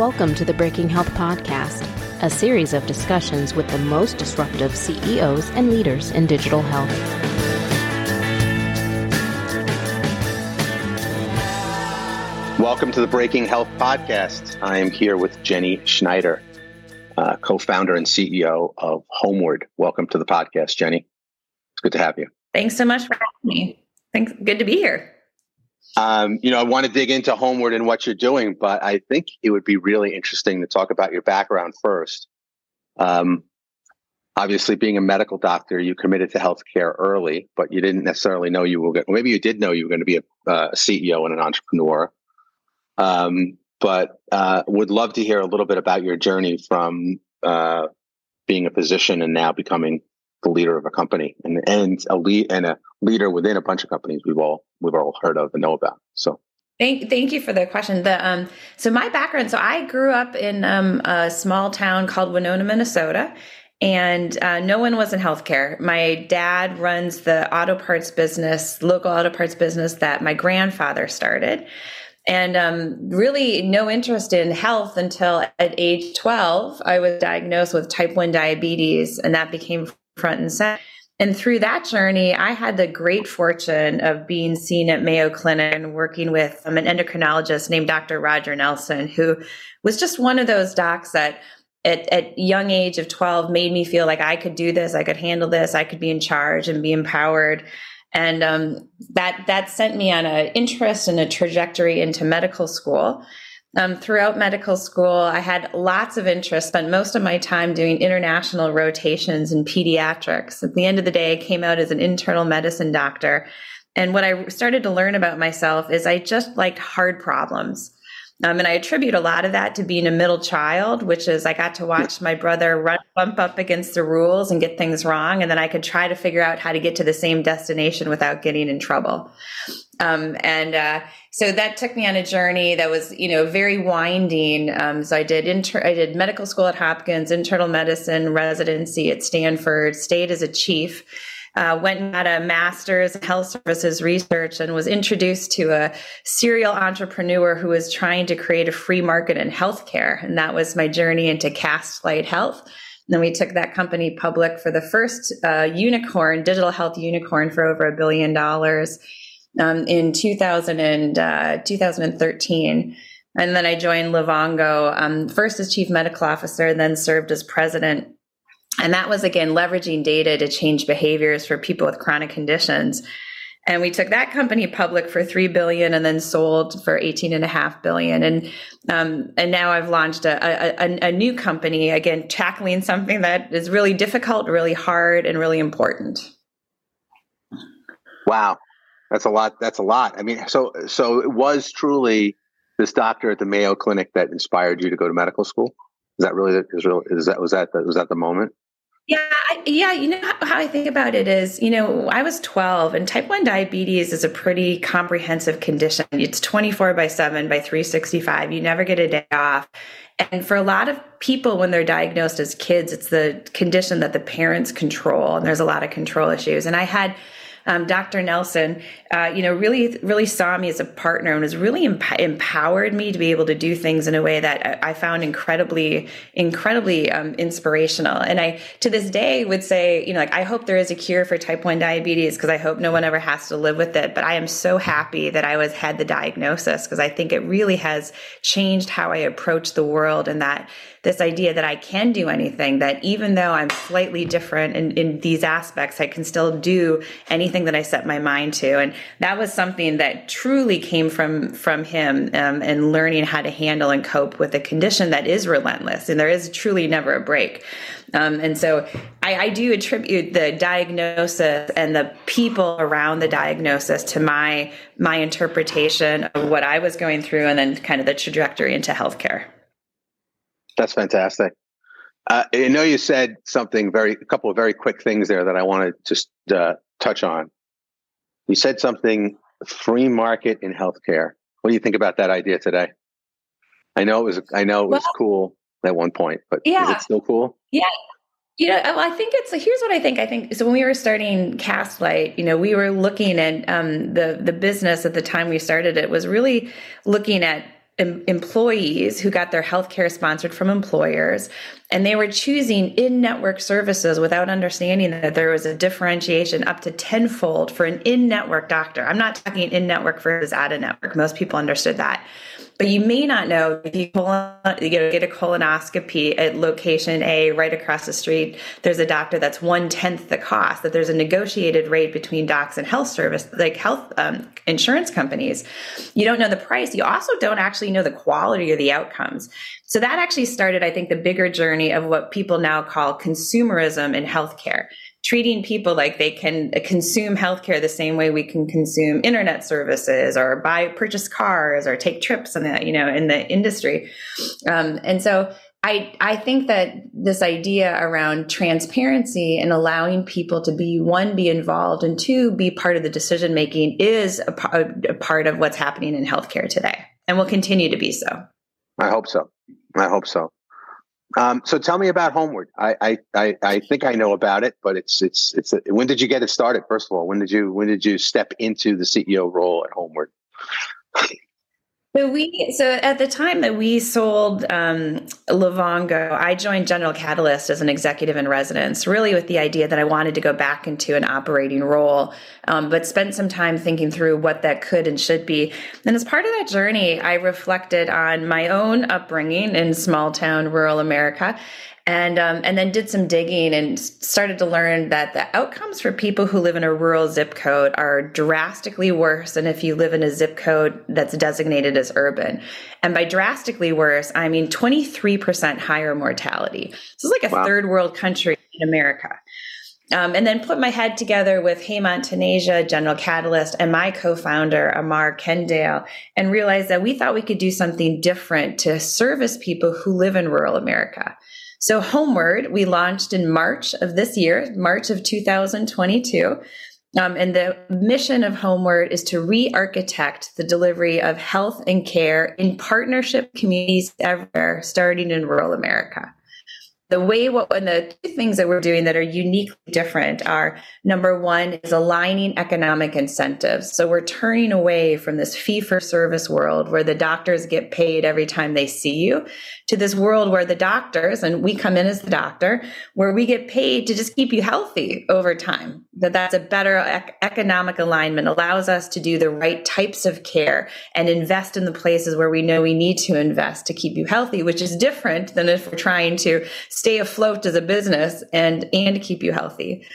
Welcome to the Breaking Health Podcast, a series of discussions with the most disruptive CEOs and leaders in digital health. Welcome to the Breaking Health Podcast. I am here with Jenny Schneider, uh, co founder and CEO of Homeward. Welcome to the podcast, Jenny. It's good to have you. Thanks so much for having me. Thanks. Good to be here. Um, you know, I want to dig into Homeward and what you're doing, but I think it would be really interesting to talk about your background first. Um, obviously, being a medical doctor, you committed to healthcare early, but you didn't necessarily know you were going. Maybe you did know you were going to be a, a CEO and an entrepreneur. Um, but uh, would love to hear a little bit about your journey from uh, being a physician and now becoming the leader of a company and and a lead and a leader within a bunch of companies we've all we've all heard of and know about. So Thank, thank you for the question. The um, so my background. So I grew up in um, a small town called Winona, Minnesota, and uh, no one was in healthcare. My dad runs the auto parts business, local auto parts business that my grandfather started, and um, really no interest in health until at age twelve. I was diagnosed with type one diabetes, and that became front and center. And through that journey, I had the great fortune of being seen at Mayo Clinic and working with um, an endocrinologist named Dr. Roger Nelson, who was just one of those docs that at, at young age of 12 made me feel like I could do this, I could handle this, I could be in charge and be empowered. And um, that that sent me on an interest and a trajectory into medical school. Um, throughout medical school, I had lots of interest, spent most of my time doing international rotations in pediatrics. At the end of the day, I came out as an internal medicine doctor. And what I started to learn about myself is I just liked hard problems. Um, and I attribute a lot of that to being a middle child, which is I got to watch my brother run, bump up against the rules and get things wrong. And then I could try to figure out how to get to the same destination without getting in trouble. Um, and uh, so that took me on a journey that was, you know, very winding. Um, so I did inter- I did medical school at Hopkins, internal medicine residency at Stanford, stayed as a chief uh, went and got a master's in health services research and was introduced to a serial entrepreneur who was trying to create a free market in healthcare. And that was my journey into Castlight Health. And then we took that company public for the first uh, unicorn, digital health unicorn, for over a billion dollars um, in 2000 and, uh, 2013. And then I joined Livongo um, first as chief medical officer, and then served as president and that was again leveraging data to change behaviors for people with chronic conditions. And we took that company public for three billion, and then sold for eighteen and a half billion. And um, and now I've launched a, a, a new company again, tackling something that is really difficult, really hard, and really important. Wow, that's a lot. That's a lot. I mean, so so it was truly this doctor at the Mayo Clinic that inspired you to go to medical school. Is that really is, real, is that was that was that the moment? Yeah, yeah. You know how I think about it is, you know, I was 12 and type 1 diabetes is a pretty comprehensive condition. It's 24 by 7 by 365. You never get a day off. And for a lot of people, when they're diagnosed as kids, it's the condition that the parents control. And there's a lot of control issues. And I had um, Dr. Nelson, uh, you know, really, really saw me as a partner and has really emp- empowered me to be able to do things in a way that I found incredibly, incredibly um, inspirational. And I, to this day, would say, you know, like I hope there is a cure for type one diabetes because I hope no one ever has to live with it. But I am so happy that I was had the diagnosis because I think it really has changed how I approach the world and that this idea that I can do anything, that even though I'm slightly different in, in these aspects, I can still do anything that I set my mind to. And that was something that truly came from, from him um, and learning how to handle and cope with a condition that is relentless. And there is truly never a break. Um, and so I, I, do attribute the diagnosis and the people around the diagnosis to my my interpretation of what I was going through and then kind of the trajectory into healthcare. That's fantastic. Uh, I know you said something very, a couple of very quick things there that I want to just uh, touch on. You said something free market in healthcare. What do you think about that idea today? I know it was, I know it was well, cool at one point, but yeah. is it still cool? Yeah. You know, I think it's here's what I think. I think so. When we were starting Castlight, you know, we were looking at um, the the business at the time we started it was really looking at em- employees who got their health care sponsored from employers and they were choosing in-network services without understanding that there was a differentiation up to tenfold for an in-network doctor. I'm not talking in-network versus out-of-network. Most people understood that but you may not know if you, colon, you know, get a colonoscopy at location A right across the street, there's a doctor that's one tenth the cost, that there's a negotiated rate between docs and health service, like health um, insurance companies. You don't know the price. You also don't actually know the quality or the outcomes. So that actually started, I think, the bigger journey of what people now call consumerism in healthcare treating people like they can consume healthcare the same way we can consume internet services or buy purchase cars or take trips in the you know in the industry. Um, and so I, I think that this idea around transparency and allowing people to be one be involved and two be part of the decision making is a, a part of what's happening in healthcare today and will continue to be so. I hope so. I hope so um, so tell me about Homeward. I, I, I think I know about it, but it's it's it's. A, when did you get it started? First of all, when did you when did you step into the CEO role at Homeward? So we so at the time that we sold um, I joined General Catalyst as an executive in residence, really with the idea that I wanted to go back into an operating role, um, but spent some time thinking through what that could and should be. And as part of that journey, I reflected on my own upbringing in small town rural America and um, and then did some digging and started to learn that the outcomes for people who live in a rural zip code are drastically worse than if you live in a zip code that's designated as urban. And by drastically worse, I mean 23% higher mortality. This is like a wow. third world country in America. Um, and then put my head together with Hemant Taneja, General Catalyst, and my co-founder Amar Kendale, and realized that we thought we could do something different to service people who live in rural America. So, Homeward, we launched in March of this year, March of 2022. Um, and the mission of Homeward is to re architect the delivery of health and care in partnership communities everywhere, starting in rural America the way what and the two things that we're doing that are uniquely different are number one is aligning economic incentives. So we're turning away from this fee for service world where the doctors get paid every time they see you to this world where the doctors and we come in as the doctor where we get paid to just keep you healthy over time. That that's a better ec- economic alignment allows us to do the right types of care and invest in the places where we know we need to invest to keep you healthy which is different than if we're trying to stay afloat as a business and and keep you healthy.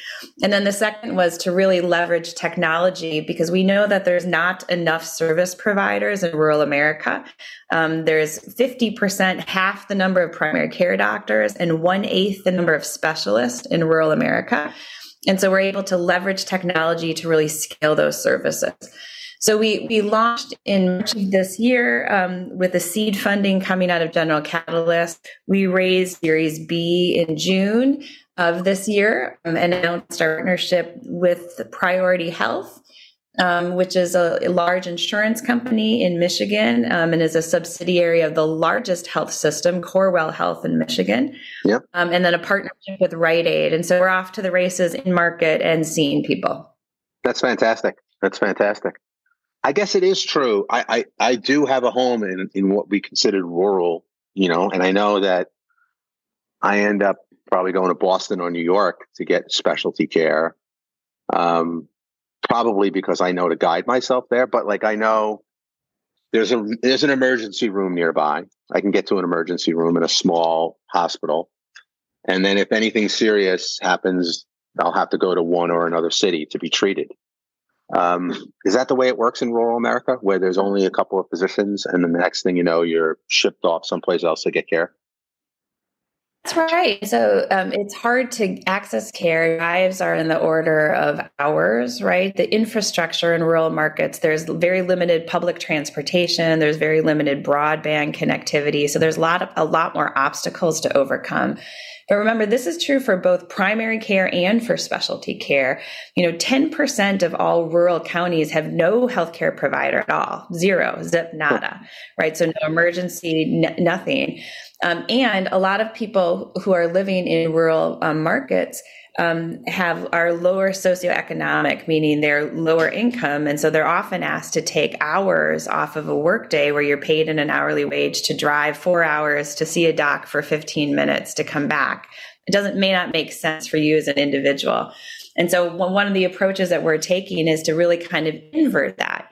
And then the second was to really leverage technology because we know that there's not enough service providers in rural America. Um, there's 50%, half the number of primary care doctors, and one eighth the number of specialists in rural America. And so we're able to leverage technology to really scale those services. So we we launched in March of this year um, with the seed funding coming out of General Catalyst. We raised Series B in June of this year um, and announced our partnership with Priority Health. Um, which is a, a, large insurance company in Michigan um, and is a subsidiary of the largest health system, Corewell Health in Michigan. Yep. Um, and then a partnership with Rite Aid. And so we're off to the races in market and seeing people. That's fantastic. That's fantastic. I guess it is true. I, I, I do have a home in, in what we considered rural, you know, and I know that I end up probably going to Boston or New York to get specialty care. Um, probably because I know to guide myself there, but like I know there's a there's an emergency room nearby. I can get to an emergency room in a small hospital. And then if anything serious happens, I'll have to go to one or another city to be treated. Um, is that the way it works in rural America, where there's only a couple of physicians, and then the next thing you know, you're shipped off someplace else to get care? That's right. So um, it's hard to access care. Lives are in the order of hours, right? The infrastructure in rural markets, there's very limited public transportation. There's very limited broadband connectivity. So there's a lot of, a lot more obstacles to overcome. But remember, this is true for both primary care and for specialty care. You know, 10% of all rural counties have no healthcare provider at all. Zero, zip, nada, right? So no emergency, n- nothing. Um, and a lot of people who are living in rural um, markets um, have are lower socioeconomic, meaning they're lower income, and so they're often asked to take hours off of a workday where you're paid in an hourly wage to drive four hours to see a doc for 15 minutes to come back. It doesn't may not make sense for you as an individual. And so one of the approaches that we're taking is to really kind of invert that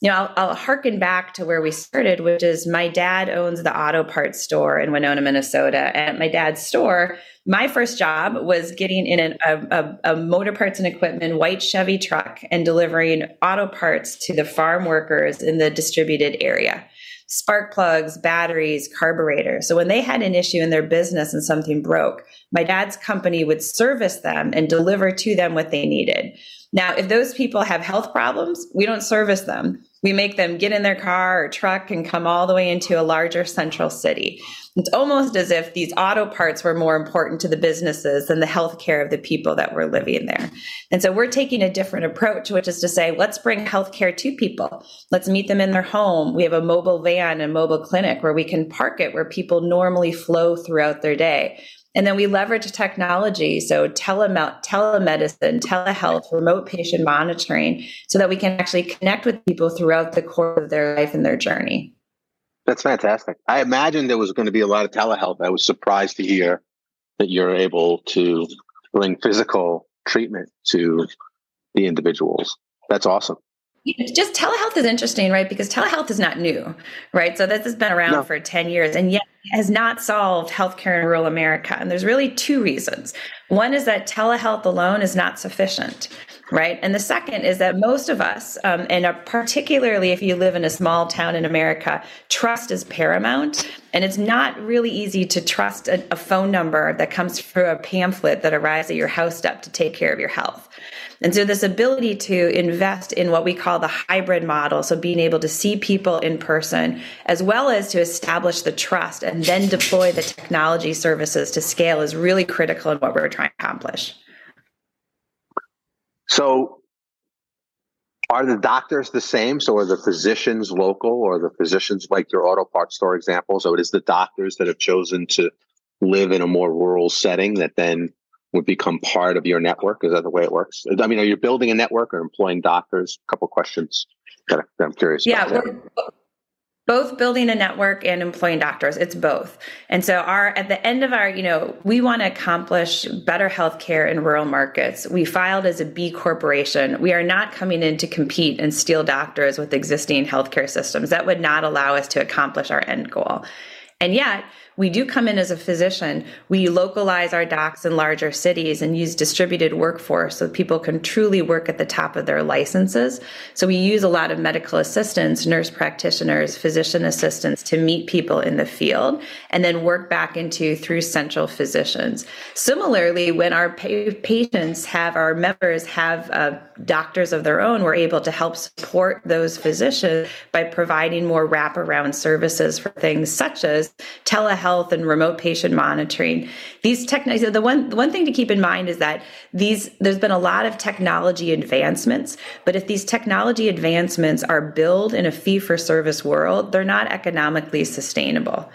you know, I'll, I'll harken back to where we started, which is my dad owns the auto parts store in Winona, Minnesota. And at my dad's store, my first job was getting in an, a, a, a, motor parts and equipment white Chevy truck and delivering auto parts to the farm workers in the distributed area. Spark plugs, batteries, carburetors. So when they had an issue in their business and something broke, my dad's company would service them and deliver to them what they needed. Now, if those people have health problems, we don't service them. We make them get in their car or truck and come all the way into a larger central city. It's almost as if these auto parts were more important to the businesses than the healthcare of the people that were living there. And so we're taking a different approach, which is to say, let's bring healthcare to people. Let's meet them in their home. We have a mobile van and mobile clinic where we can park it where people normally flow throughout their day. And then we leverage technology, so telem- telemedicine, telehealth, remote patient monitoring, so that we can actually connect with people throughout the course of their life and their journey. That's fantastic. I imagined there was going to be a lot of telehealth. I was surprised to hear that you're able to bring physical treatment to the individuals. That's awesome just telehealth is interesting, right? Because telehealth is not new, right? So this has been around no. for 10 years and yet has not solved healthcare in rural America. And there's really two reasons. One is that telehealth alone is not sufficient, right? And the second is that most of us, um, and particularly if you live in a small town in America, trust is paramount. And it's not really easy to trust a, a phone number that comes through a pamphlet that arrives at your house step to take care of your health. And so, this ability to invest in what we call the hybrid model, so being able to see people in person, as well as to establish the trust and then deploy the technology services to scale, is really critical in what we're trying to accomplish. So, are the doctors the same? So, are the physicians local or the physicians like your auto parts store example? So, it is the doctors that have chosen to live in a more rural setting that then would become part of your network? Is that the way it works? I mean, are you building a network or employing doctors? A couple questions that I'm curious. Yeah, both building a network and employing doctors. It's both. And so our at the end of our, you know, we want to accomplish better healthcare in rural markets. We filed as a B corporation. We are not coming in to compete and steal doctors with existing healthcare systems. That would not allow us to accomplish our end goal. And yet, we do come in as a physician. We localize our docs in larger cities and use distributed workforce so people can truly work at the top of their licenses. So we use a lot of medical assistants, nurse practitioners, physician assistants to meet people in the field and then work back into through central physicians. Similarly, when our pa- patients have our members have uh, doctors of their own, we're able to help support those physicians by providing more wraparound services for things such as telehealth telehealth and remote patient monitoring. These technologies, the one, one thing to keep in mind is that these, there's been a lot of technology advancements, but if these technology advancements are billed in a fee for service world, they're not economically sustainable.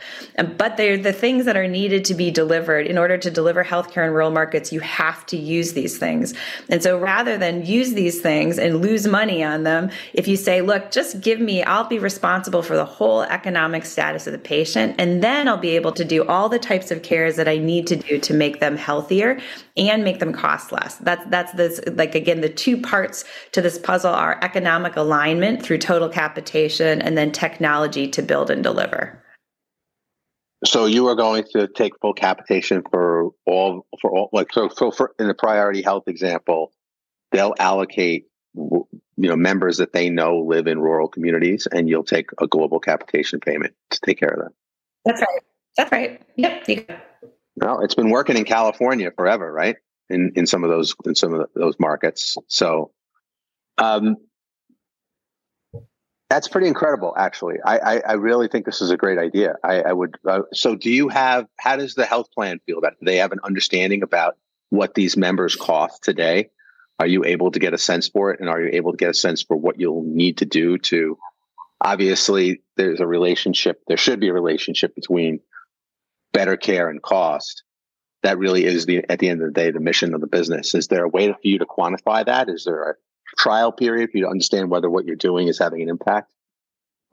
But they're the things that are needed to be delivered in order to deliver healthcare in rural markets. You have to use these things. And so rather than use these things and lose money on them, if you say, look, just give me, I'll be responsible for the whole economic status of the patient, and then I'll be able able to do all the types of cares that I need to do to make them healthier and make them cost less. That's that's this like again the two parts to this puzzle are economic alignment through total capitation and then technology to build and deliver. So you are going to take full capitation for all for all like so so for in the priority health example, they'll allocate you know members that they know live in rural communities and you'll take a global capitation payment to take care of them. That's right. That's right. Yep. Well, it's been working in California forever, right? In in some of those in some of those markets. So, um, that's pretty incredible, actually. I, I, I really think this is a great idea. I, I would. Uh, so, do you have? How does the health plan feel about it? Do they have an understanding about what these members cost today? Are you able to get a sense for it, and are you able to get a sense for what you'll need to do to? Obviously, there's a relationship. There should be a relationship between better care and cost. that really is the at the end of the day the mission of the business. Is there a way for you to quantify that? Is there a trial period for you to understand whether what you're doing is having an impact?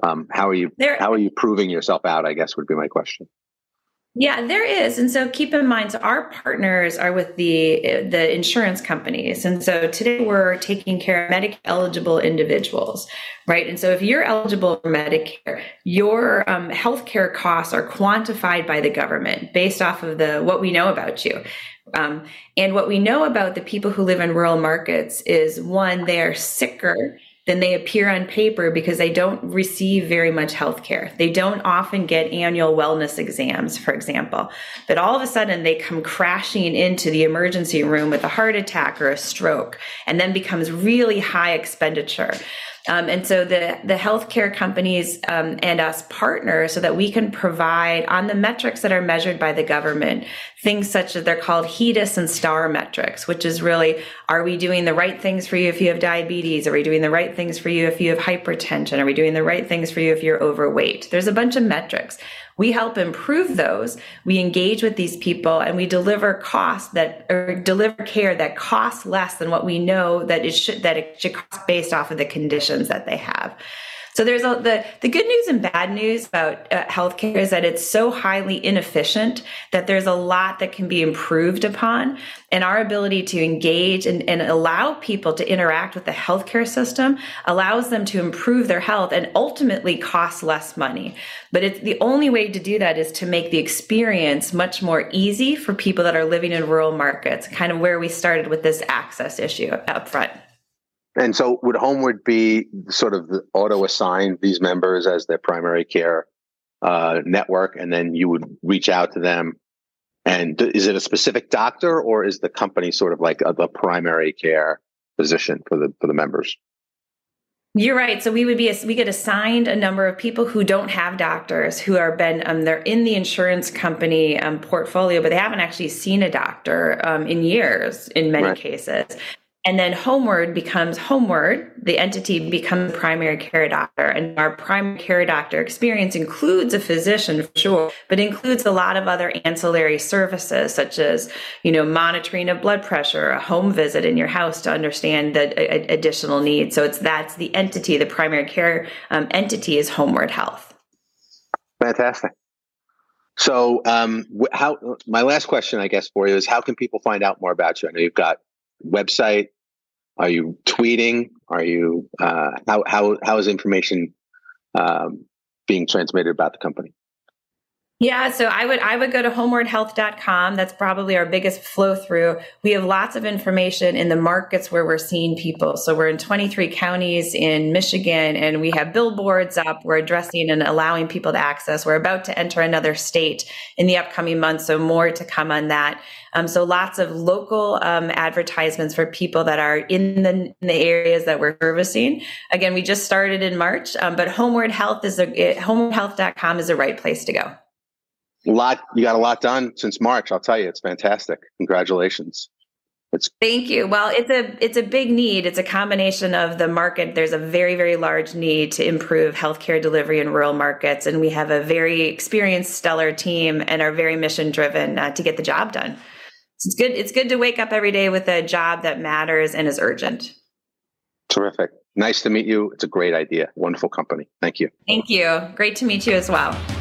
Um, how are you there, how are you proving yourself out? I guess would be my question. Yeah, there is. And so keep in mind, so our partners are with the the insurance companies. And so today we're taking care of Medicare eligible individuals, right? And so if you're eligible for Medicare, your um, healthcare costs are quantified by the government based off of the what we know about you. Um, and what we know about the people who live in rural markets is one, they are sicker than they appear on paper because they don't receive very much health care. They don't often get annual wellness exams, for example. But all of a sudden they come crashing into the emergency room with a heart attack or a stroke and then becomes really high expenditure. Um, and so the the healthcare companies um, and us partner so that we can provide on the metrics that are measured by the government things such as they're called HEDIS and STAR metrics, which is really are we doing the right things for you if you have diabetes? Are we doing the right things for you if you have hypertension? Are we doing the right things for you if you're overweight? There's a bunch of metrics. We help improve those. We engage with these people and we deliver costs that or deliver care that costs less than what we know that it should that it should cost based off of the conditions that they have. So there's a, the the good news and bad news about uh, healthcare is that it's so highly inefficient that there's a lot that can be improved upon, and our ability to engage and, and allow people to interact with the healthcare system allows them to improve their health and ultimately cost less money. But it's the only way to do that is to make the experience much more easy for people that are living in rural markets, kind of where we started with this access issue up front. And so, would Homeward be sort of auto assign these members as their primary care uh, network, and then you would reach out to them? And is it a specific doctor, or is the company sort of like a, the primary care physician for the for the members? You're right. So we would be we get assigned a number of people who don't have doctors who are been um, they're in the insurance company um, portfolio, but they haven't actually seen a doctor um, in years in many right. cases. And then Homeward becomes Homeward, the entity becomes primary care doctor. And our primary care doctor experience includes a physician, for sure, but includes a lot of other ancillary services, such as, you know, monitoring of blood pressure, a home visit in your house to understand the additional needs. So it's that's the entity, the primary care um, entity is Homeward Health. Fantastic. So, um, how my last question, I guess, for you is how can people find out more about you? I know you've got website? Are you tweeting? Are you uh, how how how is information um, being transmitted about the company? Yeah, so I would I would go to homewardhealth.com. That's probably our biggest flow through. We have lots of information in the markets where we're seeing people. So we're in 23 counties in Michigan and we have billboards up. We're addressing and allowing people to access. We're about to enter another state in the upcoming months, so more to come on that. Um, so lots of local um, advertisements for people that are in the, in the, areas that we're servicing. Again, we just started in March, um, but Homeward Health is a homewardhealth.com is the right place to go lot you got a lot done since march i'll tell you it's fantastic. Congratulations. It's thank you. Well it's a it's a big need. It's a combination of the market. There's a very very large need to improve healthcare delivery in rural markets and we have a very experienced stellar team and are very mission driven uh, to get the job done. So it's good it's good to wake up every day with a job that matters and is urgent. Terrific. Nice to meet you. It's a great idea. Wonderful company. Thank you. Thank you. Great to meet you as well